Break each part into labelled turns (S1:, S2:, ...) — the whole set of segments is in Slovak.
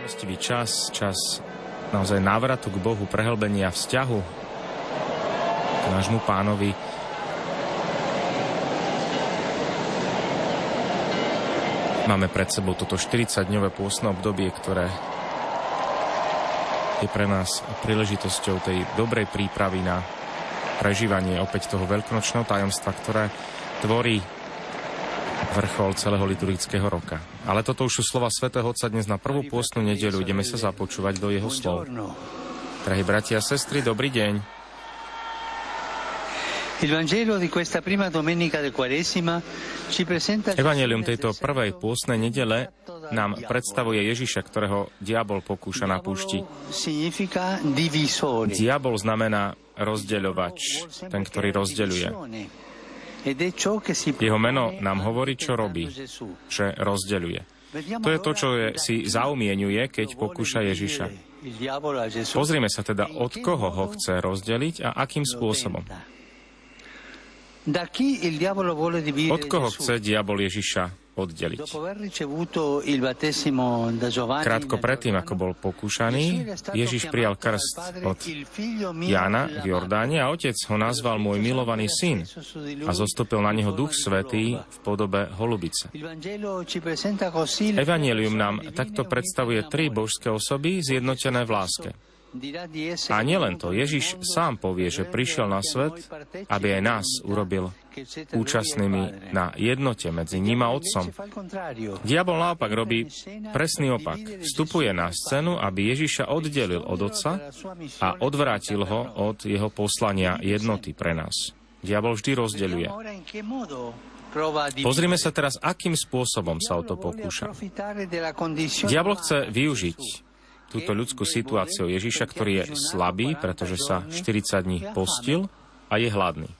S1: Milostivý čas, čas naozaj návratu k Bohu, prehlbenia vzťahu k nášmu pánovi. Máme pred sebou toto 40-dňové pôstne obdobie, ktoré je pre nás príležitosťou tej dobrej prípravy na prežívanie opäť toho veľkonočného tajomstva, ktoré tvorí vrchol celého liturgického roka. Ale toto už sú slova svätého Otca dnes na prvú pôstnu nedeľu. Ideme sa započúvať do jeho slov. Drahí bratia a sestry, dobrý deň. Evangelium tejto prvej pôstnej nedele nám predstavuje Ježiša, ktorého diabol pokúša na púšti. Diabol znamená rozdeľovač, ten, ktorý rozdeľuje. Jeho meno nám hovorí, čo robí, že rozdeľuje. To je to, čo je, si zaumienuje, keď pokúša Ježiša. Pozrime sa teda, od koho ho chce rozdeliť a akým spôsobom. Od koho chce diabol Ježiša oddeliť. Krátko predtým, ako bol pokúšaný, Ježiš prijal krst od Jána v Jordáne a otec ho nazval môj milovaný syn a zostúpil na neho duch svetý v podobe holubice. Evangelium nám takto predstavuje tri božské osoby zjednotené v láske. A nielen to, Ježiš sám povie, že prišiel na svet, aby aj nás urobil účastnými na jednote medzi ním a Otcom. Diabol naopak robí presný opak. Vstupuje na scénu, aby Ježiša oddelil od Otca a odvrátil ho od jeho poslania jednoty pre nás. Diabol vždy rozdeľuje. Pozrime sa teraz, akým spôsobom sa o to pokúša. Diabol chce využiť túto ľudskú situáciu Ježiša, ktorý je slabý, pretože sa 40 dní postil a je hladný.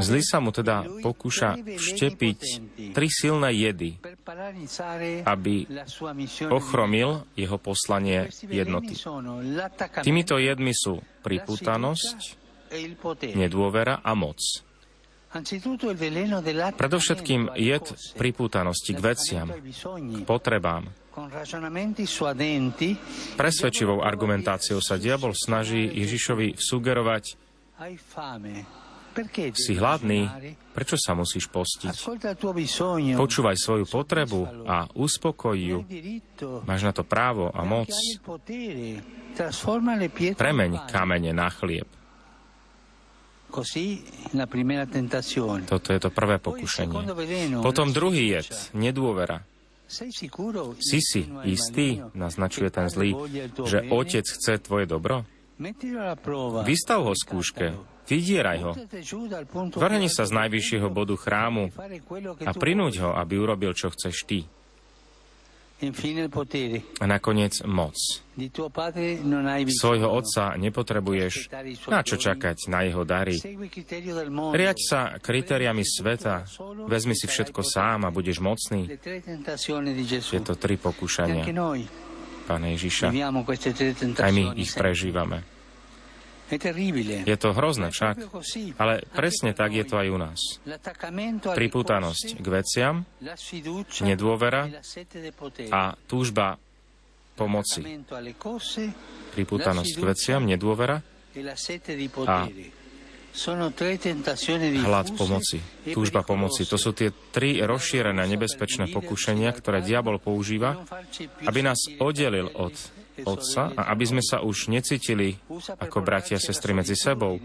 S1: Zlý sa mu teda pokúša vštepiť tri silné jedy, aby ochromil jeho poslanie jednoty. Týmito jedmi sú priputanosť, nedôvera a moc. Predovšetkým jed pripútanosti k veciam, k potrebám. Presvedčivou argumentáciou sa diabol snaží Ježišovi sugerovať si hladný, prečo sa musíš postiť? Počúvaj svoju potrebu a uspokoj ju. Máš na to právo a moc. Premeň kamene na chlieb. Toto je to prvé pokušenie. Potom druhý jed, nedôvera. Si si istý, naznačuje ten zlý, že otec chce tvoje dobro? Vystav ho skúške, vydieraj ho. Vrhni sa z najvyššieho bodu chrámu a prinúď ho, aby urobil, čo chceš ty. A nakoniec moc. Svojho otca nepotrebuješ na čo čakať na jeho dary. Riaď sa kritériami sveta, vezmi si všetko sám a budeš mocný. Je to tri pokúšania. Pane Ježiša, aj my ich prežívame. Je to hrozné však, ale presne tak je to aj u nás. Pripútanosť k veciam, nedôvera a túžba pomoci. Pripútanosť k veciam, nedôvera a hlad pomoci, túžba pomoci. To sú tie tri rozšírené nebezpečné pokušenia, ktoré diabol používa, aby nás oddelil od Otca a aby sme sa už necítili ako bratia a sestry medzi sebou,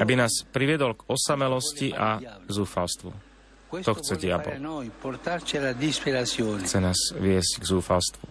S1: aby nás priviedol k osamelosti a zúfalstvu. To chce diabol. Chce nás viesť k zúfalstvu.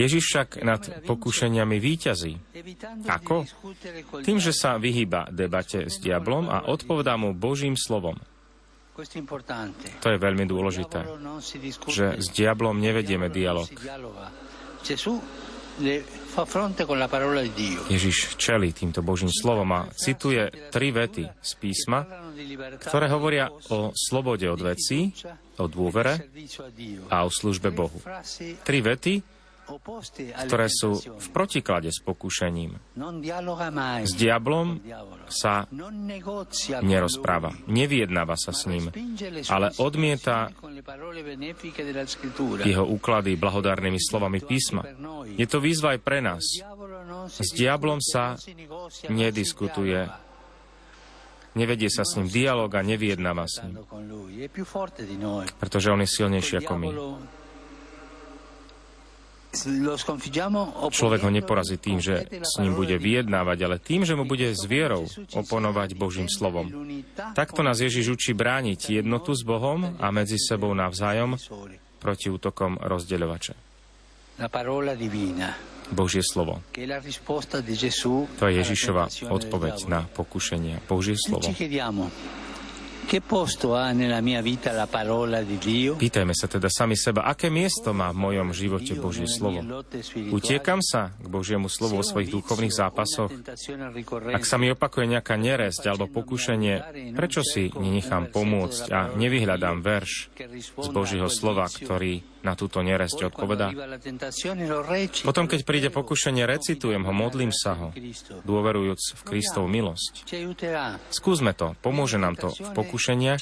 S1: Ježiš však nad pokušeniami výťazí. Ako? Tým, že sa vyhýba debate s diablom a odpovedá mu Božím slovom. To je veľmi dôležité, že s diablom nevedieme dialog. Ježiš čeli týmto Božím slovom a cituje tri vety z písma, ktoré hovoria o slobode od vecí, o dôvere a o službe Bohu. Tri vety, ktoré sú v protiklade s pokušením. S diablom sa nerozpráva, nevyjednáva sa s ním, ale odmieta jeho úklady blahodárnymi slovami písma. Je to výzva aj pre nás. S diablom sa nediskutuje, nevedie sa s ním dialog a nevyjednáva s ním. Pretože on je silnejší ako my. Človek ho neporazí tým, že s ním bude vyjednávať, ale tým, že mu bude s vierou oponovať Božím slovom. Takto nás Ježiš učí brániť jednotu s Bohom a medzi sebou navzájom proti útokom rozdeľovača. Božie slovo. To je Ježišova odpoveď na pokušenie. Božie slovo. Pýtajme sa teda sami seba, aké miesto má v mojom živote Božie slovo. Utiekam sa k Božiemu slovu o svojich duchovných zápasoch. Ak sa mi opakuje nejaká neresť alebo pokušenie, prečo si nenechám pomôcť a nevyhľadám verš z Božieho slova, ktorý na túto neresť odpovedá. Potom, keď príde pokušenie, recitujem ho, modlím sa ho, dôverujúc v Kristov milosť. Skúsme to, pomôže nám to v pokušeniach,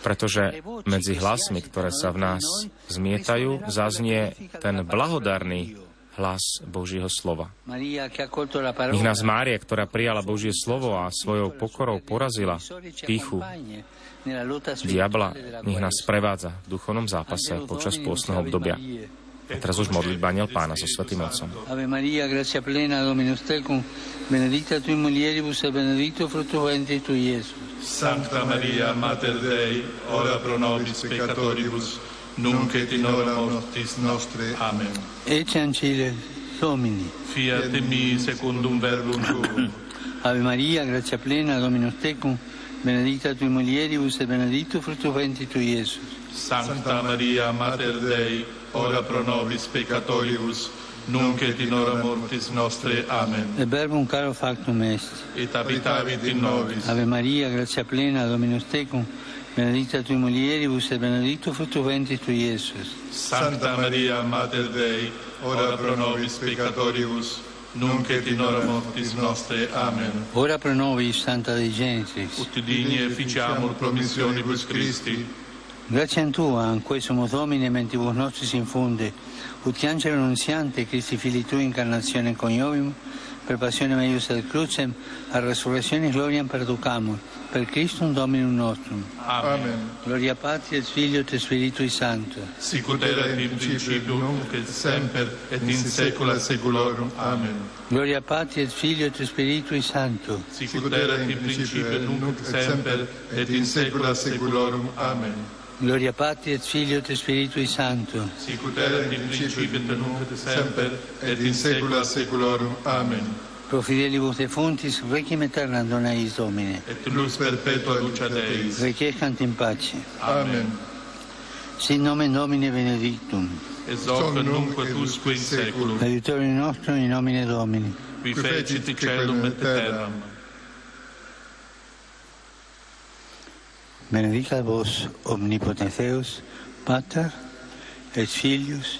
S1: pretože medzi hlasmi, ktoré sa v nás zmietajú, zaznie ten blahodárny hlas Božieho slova. Nech nás Mária, ktorá prijala Božie slovo a svojou pokorou porazila píchu, diabla, nech nás prevádza v duchovnom zápase počas pôstneho obdobia. A teraz už modlitba aniel pána so Svetým Otcom. Ave Maria, gracia plena, Dominus tecum, benedicta tui mulieribus e benedictus fructus ventris tui, Iesus.
S2: Sancta Maria, Mater Dei, ora pro nobis peccatoribus, nunc et in hora mortis nostre. Amen.
S3: Ecce ancile Domini.
S2: Fiat mi secundum verbum tuum.
S3: Ave Maria, gracia plena, Dominus tecum, benedicta tui mulieribus e benedictus fructus ventris tui, Iesus.
S2: Sancta Maria, Mater Dei, ora pro nobis peccatoribus, nunc et in hora mortis nostre. Amen.
S3: E verbum caro factum est.
S2: Et habitavit in nobis.
S3: Ave Maria, gracia plena, Dominus tecum, benedicta tui mulieribus e benedictus fructus ventris tui, Iesus.
S2: Santa Maria, Mater Dei, ora pro nobis peccatoribus, nunc et in hora mortis nostre. Amen.
S3: Ora pro nobis, Santa Dei Genitrix.
S2: Ut digni efficiamur promissionibus Christi.
S3: Grazie a Tua, in sumus Domine, mentibus nostris infunde, ut angelo annunziante, Christi Fili Tui, incarnazione coniovim, per passione meius ad crucem, a resurrezione gloriam perducamur, per Christum Dominum nostrum.
S2: Amen.
S3: Gloria Patri et Filio et Spiritui Sancto.
S2: Sicut erat in principio, nunc et semper, et in saecula saeculorum. Amen.
S3: Gloria Patri et Filio et Spiritui Sancto.
S2: Sicut erat in principio, nunc et semper, et in saecula saeculorum. Amen.
S3: Gloria Patri et Filio et Spiritui Sancto.
S2: Sicut erat in principio et nunc et semper et in saecula saeculorum. Amen.
S3: Pro fidelibus defuntis requiem aeternam dona eis Domine.
S2: Et lux perpetua lucia Deis.
S3: Requiescant in pace.
S2: Amen.
S3: Sin nomen Domine benedictum.
S2: Ex hoc nunc et usque in saeculum.
S3: Aiutorium nostrum in nomine Domini.
S2: Qui fecit caelum et terram
S3: Benedicat vos omnipotens Deus, Pater, et Filius,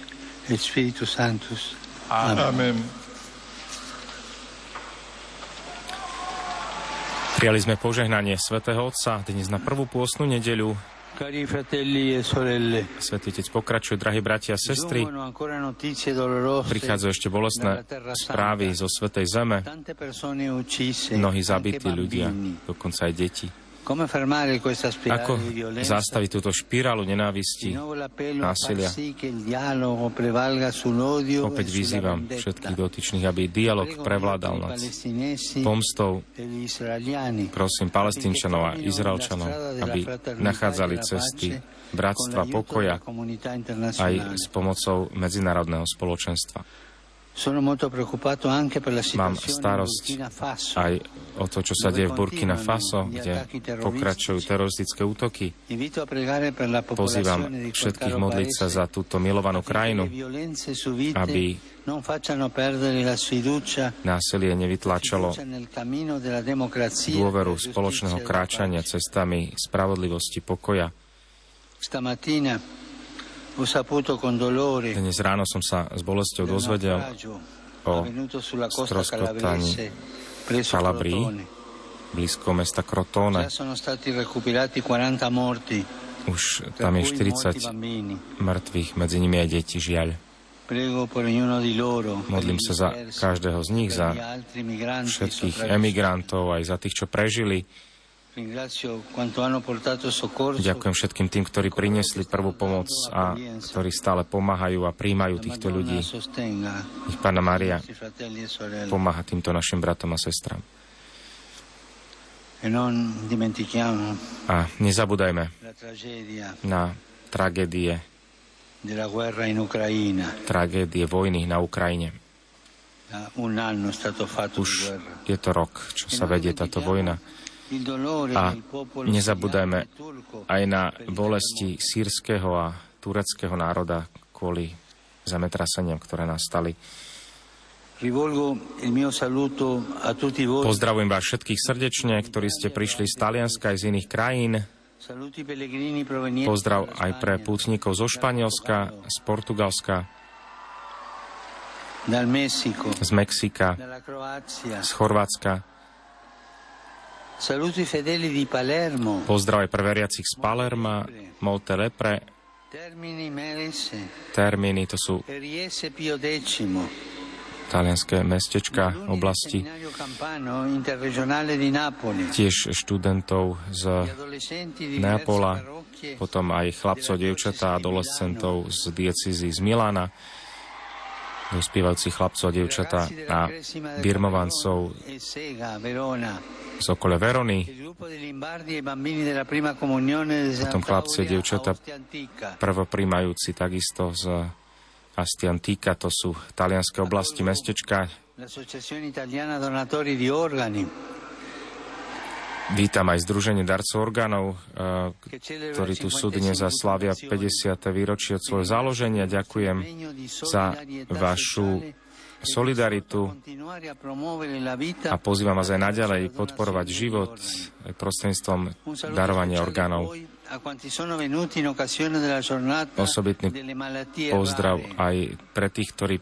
S3: et Spiritus Sanctus. Amen.
S2: Amen.
S1: Prijali sme požehnanie svätého Otca dnes na prvú pôstnu nedeľu.
S3: E
S1: Svetý Otec pokračuje, drahí bratia a sestry. Prichádzajú ešte bolestné správy zo Svetej Zeme. Mnohí zabití ľudia, dokonca aj deti. Ako zastaviť túto špirálu nenávisti? násilia. Opäť
S3: e
S1: vyzývam všetkých dotyčných, aby dialog prevládal nad pomstou.
S3: e
S1: Prosím palestínčanov a Izraelčanov, aby nachádzali cesty bratstva, pokoja aj s pomocou medzinárodného spoločenstva. Mám starosť aj o to, čo sa deje v Burkina Faso, kde pokračujú teroristické útoky. Pozývam všetkých modliť sa za túto milovanú krajinu, aby násilie nevytlačalo dôveru spoločného kráčania cestami spravodlivosti, pokoja. Dnes ráno som sa s bolestou dozvedel o stroskotaní Calabrii, blízko mesta Crotone. Už tam je 40 mŕtvych, medzi nimi aj deti, žiaľ. Modlím sa za každého z nich, za všetkých emigrantov, aj za tých, čo prežili. Ďakujem všetkým tým, ktorí priniesli prvú pomoc a ktorí stále pomáhajú a príjmajú týchto ľudí. Ich Pána Mária pomáha týmto našim bratom a sestram. A nezabúdajme na tragédie tragédie vojny na Ukrajine. Už je to rok, čo sa vedie táto vojna. A nezabúdajme aj na bolesti sírskeho a tureckého národa kvôli zemetraseniam, ktoré nastali. Pozdravujem vás všetkých srdečne, ktorí ste prišli z Talianska aj z iných krajín, Pozdrav aj pre pútnikov zo Španielska, z Portugalska, z Mexika, z Chorvátska. Pozdrav pre veriacich z Palerma, Molte Lepre, Termini, to sú talianské mestečka oblasti, tiež študentov z Neapola, potom aj chlapcov, dievčatá, adolescentov z diecizy z Milána, dospievajúcich chlapcov a dievčatá a birmovancov z okolia Verony, potom chlapci a dievčatá prvoprímajúci takisto z Astiantica, to sú talianské oblasti, mestečka. Vítam aj Združenie darcov orgánov, eh, ktorí tu sú dnes a slavia 50. výročie od svojho založenia. Ďakujem za vašu solidaritu a pozývam vás aj naďalej podporovať život prostredníctvom darovania orgánov. Osobitný pozdrav aj pre tých, ktorí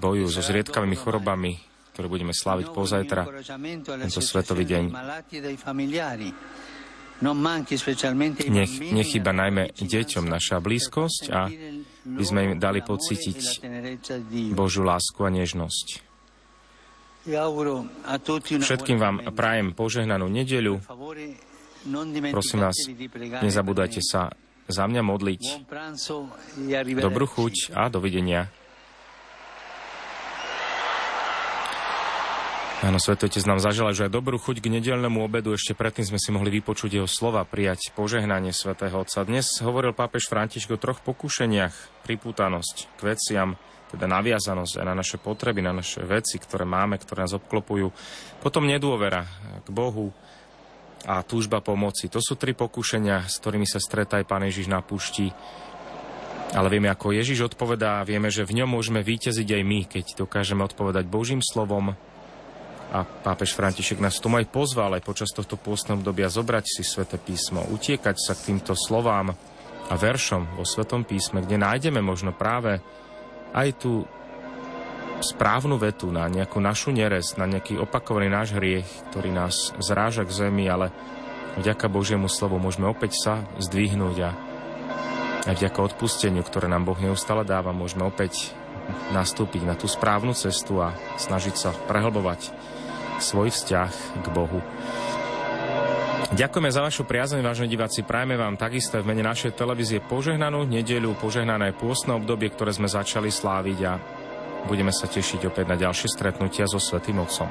S1: bojujú so zriedkavými chorobami, ktoré budeme slaviť pozajtra, tento svetový deň. Nech nechyba najmä deťom naša blízkosť a by sme im dali pocítiť Božú lásku a nežnosť. Všetkým vám prajem požehnanú nedeľu. Prosím vás, nezabúdajte sa za mňa modliť. Dobrú chuť a dovidenia. Áno, Svetotec nám zažila, že aj dobrú chuť k nedelnému obedu. Ešte predtým sme si mohli vypočuť jeho slova, prijať požehnanie Svetého Otca. Dnes hovoril pápež František o troch pokúšeniach. Pripútanosť k veciam, teda naviazanosť aj na naše potreby, na naše veci, ktoré máme, ktoré nás obklopujú. Potom nedôvera k Bohu a túžba pomoci. To sú tri pokúšenia, s ktorými sa stretá aj Pán Ježiš na púšti. Ale vieme, ako Ježiš odpovedá, vieme, že v ňom môžeme vyťaziť aj my, keď dokážeme odpovedať Božím slovom, a pápež František nás tomu aj pozval aj počas tohto pôstneho obdobia zobrať si sväté písmo, utiekať sa k týmto slovám a veršom vo Svetom písme, kde nájdeme možno práve aj tú správnu vetu na nejakú našu nerez, na nejaký opakovaný náš hriech, ktorý nás zráža k zemi, ale vďaka Božiemu slovu môžeme opäť sa zdvihnúť a aj vďaka odpusteniu, ktoré nám Boh neustále dáva, môžeme opäť nastúpiť na tú správnu cestu a snažiť sa prehlbovať svoj vzťah k Bohu. Ďakujeme za vašu priazeň, vážne diváci. Prajme vám takisto v mene našej televízie požehnanú nedeľu, požehnané pôstne obdobie, ktoré sme začali sláviť a budeme sa tešiť opäť na ďalšie stretnutia so Svetým Otcom.